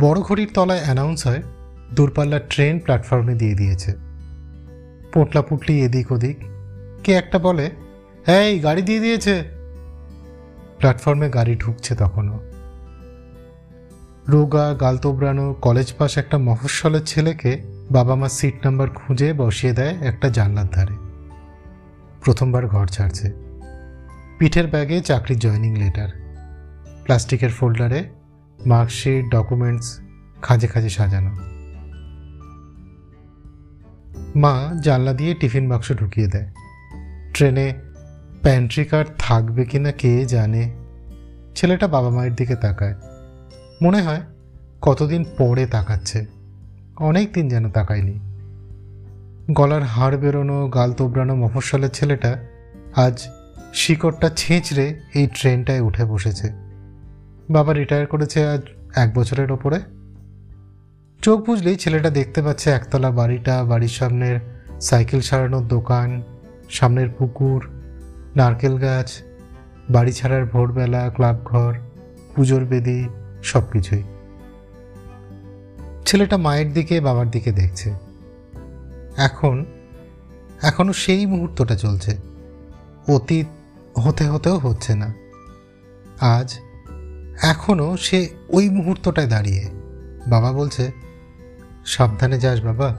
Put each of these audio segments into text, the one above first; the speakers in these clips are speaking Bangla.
বড় ঘড়ির তলায় অ্যানাউন্স হয় দূরপাল্লার ট্রেন প্ল্যাটফর্মে দিয়ে দিয়েছে। পোটলা পুটলি এদিক ওদিক। কে একটা বলে এই গাড়ি দিয়ে দিয়েছে। প্ল্যাটফর্মে গাড়ি ঢুকছে তখনও। রোগা গালতোবরানো কলেজ পাশ একটা মফস্বলের ছেলেকে বাবা মা সিট নাম্বার খুঁজে বসিয়ে দেয় একটা জানলার ধারে। প্রথমবার ঘর ছাড়ছে। পিঠের ব্যাগে চাকরির জয়নিং লেটার প্লাস্টিকের ফোল্ডারে মার্কশিট ডকুমেন্টস খাঁজে খাঁজে সাজানো। মা জানলা দিয়ে টিফিন বাক্স ঢুকিয়ে দেয়। ট্রেনে প্যান্ট্রি কার্ড থাকবে কি না কে জানে। ছেলেটা বাবা মায়ের দিকে তাকায়। মনে হয় কতদিন পরে তাকাচ্ছে। অনেক দিন যেন তাকায়নি। গলার হাড় বেরোনো, গাল তোবড়ানো মফস্বলের ছেলেটা আজ শিকড়টা ছেঁচড়ে এই ট্রেনটায় উঠে বসেছে। বাবা রিটায়ার করেছে আজ এক বছরের ওপরে। চোখ বুঝলেই ছেলেটা দেখতে পাচ্ছে একতলা বাড়িটা, বাড়ির সামনের সাইকেল সারানোর দোকান, সামনের পুকুর, নারকেল গাছ, বাড়ি ছাড়ার ভোরবেলা, ক্লাব ঘর, পুজোর বেদি সব কিছুই ছেলেটা মায়ের দিকে, বাবার দিকে দেখছে। এখন এখনও সেই মুহূর্তটা চলছে। অতীত হতে হতেও হচ্ছে না। আজ এখনও সে ওই মুহূর্তটায় দাঁড়িয়ে। বাবা বলছে, সাবধানে যাস বাবা।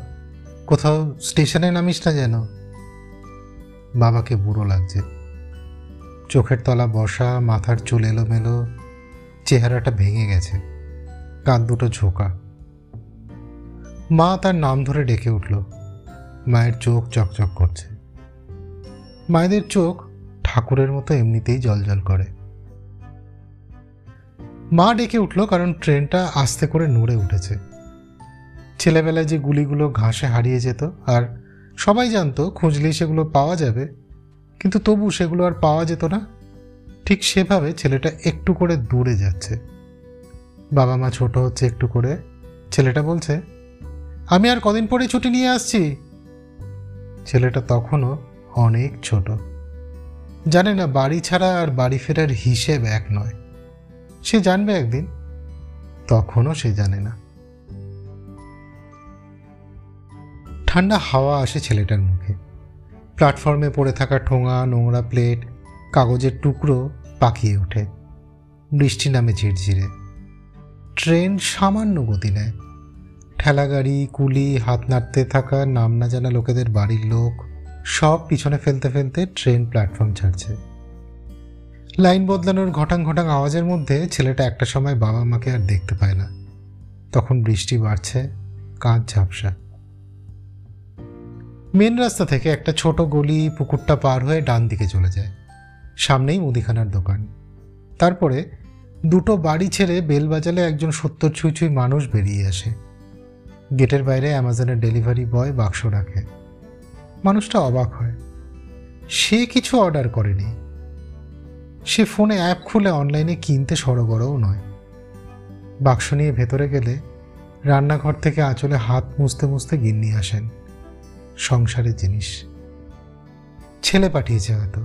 কোথাও স্টেশনে নামিস না যেন। বাবাকে বুড়ো লাগছে। চোখের তলা বসা, মাথার চুল এলোমেলো, চেহারাটা ভেঙে গেছে। কাঁধ দুটো ঝোঁকা। মা তার নাম ধরে ডেকে উঠল। মায়ের চোখ চকচক করছে। মায়েদের চোখ ঠাকুরের মতো এমনিতেই জলজল করে। মা ডেকে উঠল কারণ ট্রেনটা আস্তে করে নড়ে উঠেছে। ছেলেবেলায় যে গুলিগুলো ঘাসে হারিয়ে যেত, আর সবাই জানতো খুঁজলেই সেগুলো পাওয়া যাবে, কিন্তু তবু সেগুলো আর পাওয়া যেত না। ঠিক সেভাবে ছেলেটা একটু করে দূরে যাচ্ছে। বাবা মা ছোট হচ্ছে একটু করে। ছেলেটা বলছে, আমি আর কদিন পরে ছুটি নিয়ে আসছি। ছেলেটা তখনও অনেক ছোট। জানে না বাড়ি ছাড়া আর বাড়ি ফেরার হিসেব এক নয়। সে জানবে একদিন। তখনও সে জানে না। ঠান্ডা হাওয়া আসে ছেলেটার মুখে। প্ল্যাটফর্মে পড়ে থাকা ঠোঙা, নোংরা প্লেট, কাগজের টুকরো পাকিয়ে ওঠে। বৃষ্টি নামে ঝিরঝিরে। ট্রেন সামান্য গতি নেয়। ঠেলাগাড়ি কুলি, হাত নাড়তে থাকা, নাম না জানা লোকেদের বাড়ির লোক, সব পিছনে ফেলতে ফেলতে ট্রেন প্ল্যাটফর্ম ছাড়ছে। লাইন বদলানোর ঘটাং ঘটাং আওয়াজের মধ্যে ছেলেটা একটা সময় বাবা মাকে আর দেখতে পায় না। তখন বৃষ্টি বাড়ছে, কাঁধ ঝাপসা। মেন রাস্তা থেকে একটা ছোট গলি পুকুরটা পার হয়ে ডান দিকে চলে যায়। সামনেই মুদিখানার দোকান। তারপরে দুটো বাড়ি ছেড়ে বেল বাজালে একজন সত্তর ছুঁই ছুঁই মানুষ বেরিয়ে আসে। গেটের বাইরে অ্যামাজনের ডেলিভারি বয় বাক্স রাখে। মানুষটা অবাক হয়। সে কিছু অর্ডার করেনি। সে ফোনে অ্যাপ খুলে অনলাইনে কিনতে সড়গড়ও নয়। বাক্স নিয়ে ভেতরে গেলে রান্নাঘর থেকে আঁচলে হাত মুছতে মুছতে গিন্নি আসেন। সংসারের জিনিস। ছেলে পাঠিয়েছে হয়তো,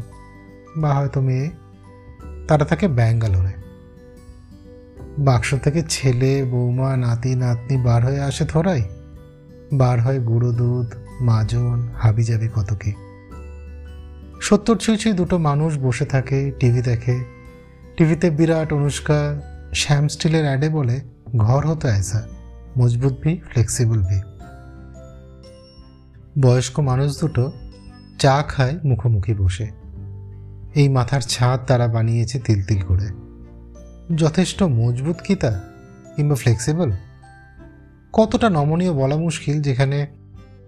বা হয়তো মেয়ে। তারা থাকে ব্যাঙ্গালোরে। বাক্স থেকে ছেলে, বৌমা, নাতি, নাতনি বার হয়ে আসে থোড়াই। বার হয় গুঁড়ো দুধ, মাজন, হাবিজাবি কত কি সত্তর ছুঁই দুটো মানুষ বসে থাকে, টিভি দেখে। টিভিতে বিরাট অনুষ্কা, শ্যাম স্টিলের অ্যাডে বলে ঘর হতো ऐसा মজবুত ভি ফ্লেক্সিবল ভি। বয়স্ক মানুষ দুটো চা খায় মুখোমুখি বসে। এই মাথার ছাদ তারা বানিয়েছে তিল তিল করে। যথেষ্ট মজবুত কি তা? কিংবা ফ্লেক্সিবল কতটা নমনীয় বলা মুশকিল যেখানে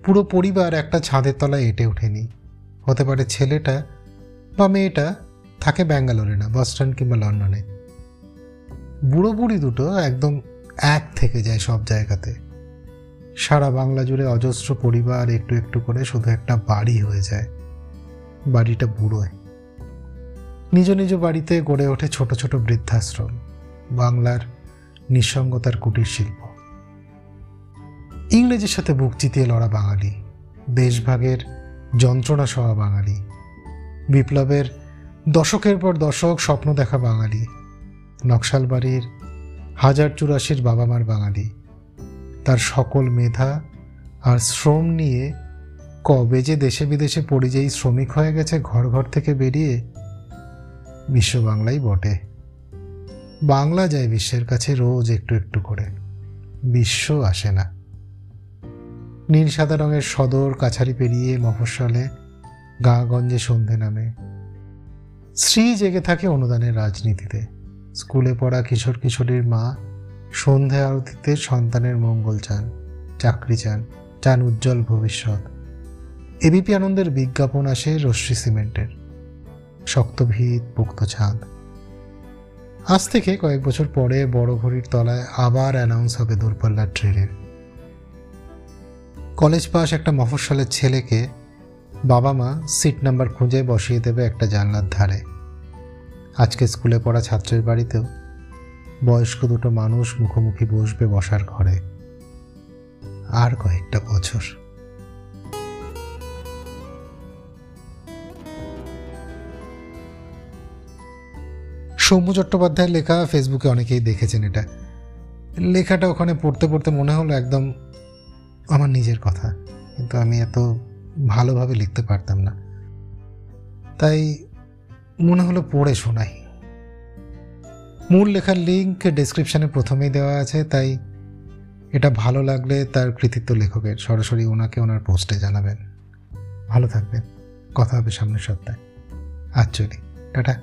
পুরো পরিবার একটা ছাদের তলায় এঁটে ওঠেনি। হতে পারে ছেলেটা বা মেয়েটা থাকে ব্যাঙ্গালোরে না বস্টন কিংবা লন্ডনে। বুড়ো বুড়ি দুটো একদম এক থেকে যায় সব জায়গাতে। সারা বাংলা জুড়ে অজস্র পরিবার একটু একটু করে শুধু একটা বাড়ি হয়ে যায়। বাড়িটা বুড়োয় নিজ নিজ বাড়িতে গড়ে ওঠে ছোট ছোট বৃদ্ধাশ্রম, বাংলার নিঃসঙ্গতার কুটির শিল্প। ইংরেজের সাথে বুক চিতিয়ে লড়া বাঙালি, দেশভাগের যন্ত্রণা সহ বাঙালি। বিপ্লবের দশকের পর দশক স্বপ্ন দেখা বাঙালি। নকশালবাড়ির হাজার চুরাশির বাবা মার বাঙালি। তার সকল মেধা আর শ্রম নিয়ে কবে যে দেশে বিদেশে পরিযায়ী শ্রমিক হয়ে গেছে ঘর ঘর থেকে বেরিয়ে বিশ্ব বাংলাই বটে। বাংলা যায় বিশ্বের কাছে রোজ একটু একটু করে। বিশ্ব আসে না। নীল সাদা রঙের সদর কাছারি পেরিয়ে মফস্বলে গাঁগঞ্জে সন্ধে নামে। স্ত্রী জেগে থাকে অনুদানের রাজনীতিতে। স্কুলে পড়া কিশোর কিশোরীর মা সন্ধে আরতিতে সন্তানের মঙ্গল চান, চাকরি চান চান উজ্জ্বল ভবিষ্যৎ। এবিপি আনন্দের বিজ্ঞাপন আসে রশ্মি সিমেন্টের। শক্ত ভিত, পোক্ত ছাদ। আজ থেকে কয়েক বছর পরে বড় ঘড়ির তলায় আবার অ্যানাউন্স হবে দূরপাল্লার ট্রেনের। কলেজ পাস একটা মফস্বলের ছেলেকে বাবা মা সিট নাম্বার খুঁজে বসিয়ে দেবে একটা জানলার ধারে। আজকে স্কুলে পড়া ছাত্রের বাড়িতেও বয়স্ক দুটো মানুষ মুখোমুখি বসবে বসার ঘরে। আর কয়েকটা বছর। সৌম্য চট্টোপাধ্যায়ের লেখা ফেসবুকে অনেকেই দেখেছেন এটা। লেখাটা ওখানে পড়তে পড়তে মনে হলো একদম আমার নিজের কথা, কিন্তু আমি এত ভালোভাবে লিখতে পারতাম না। তাই মনে হলো পড়ে শোনাই। মূল লেখার লিঙ্ক ডেসক্রিপশানে প্রথমেই দেওয়া আছে, তাই এটা ভালো লাগলে তার কৃতিত্ব লেখকের, সরাসরি ওনাকে ওনার পোস্টে জানাবেন। ভালো থাকবেন। কথা হবে সামনের সপ্তাহে। আজ চলি। টাটা।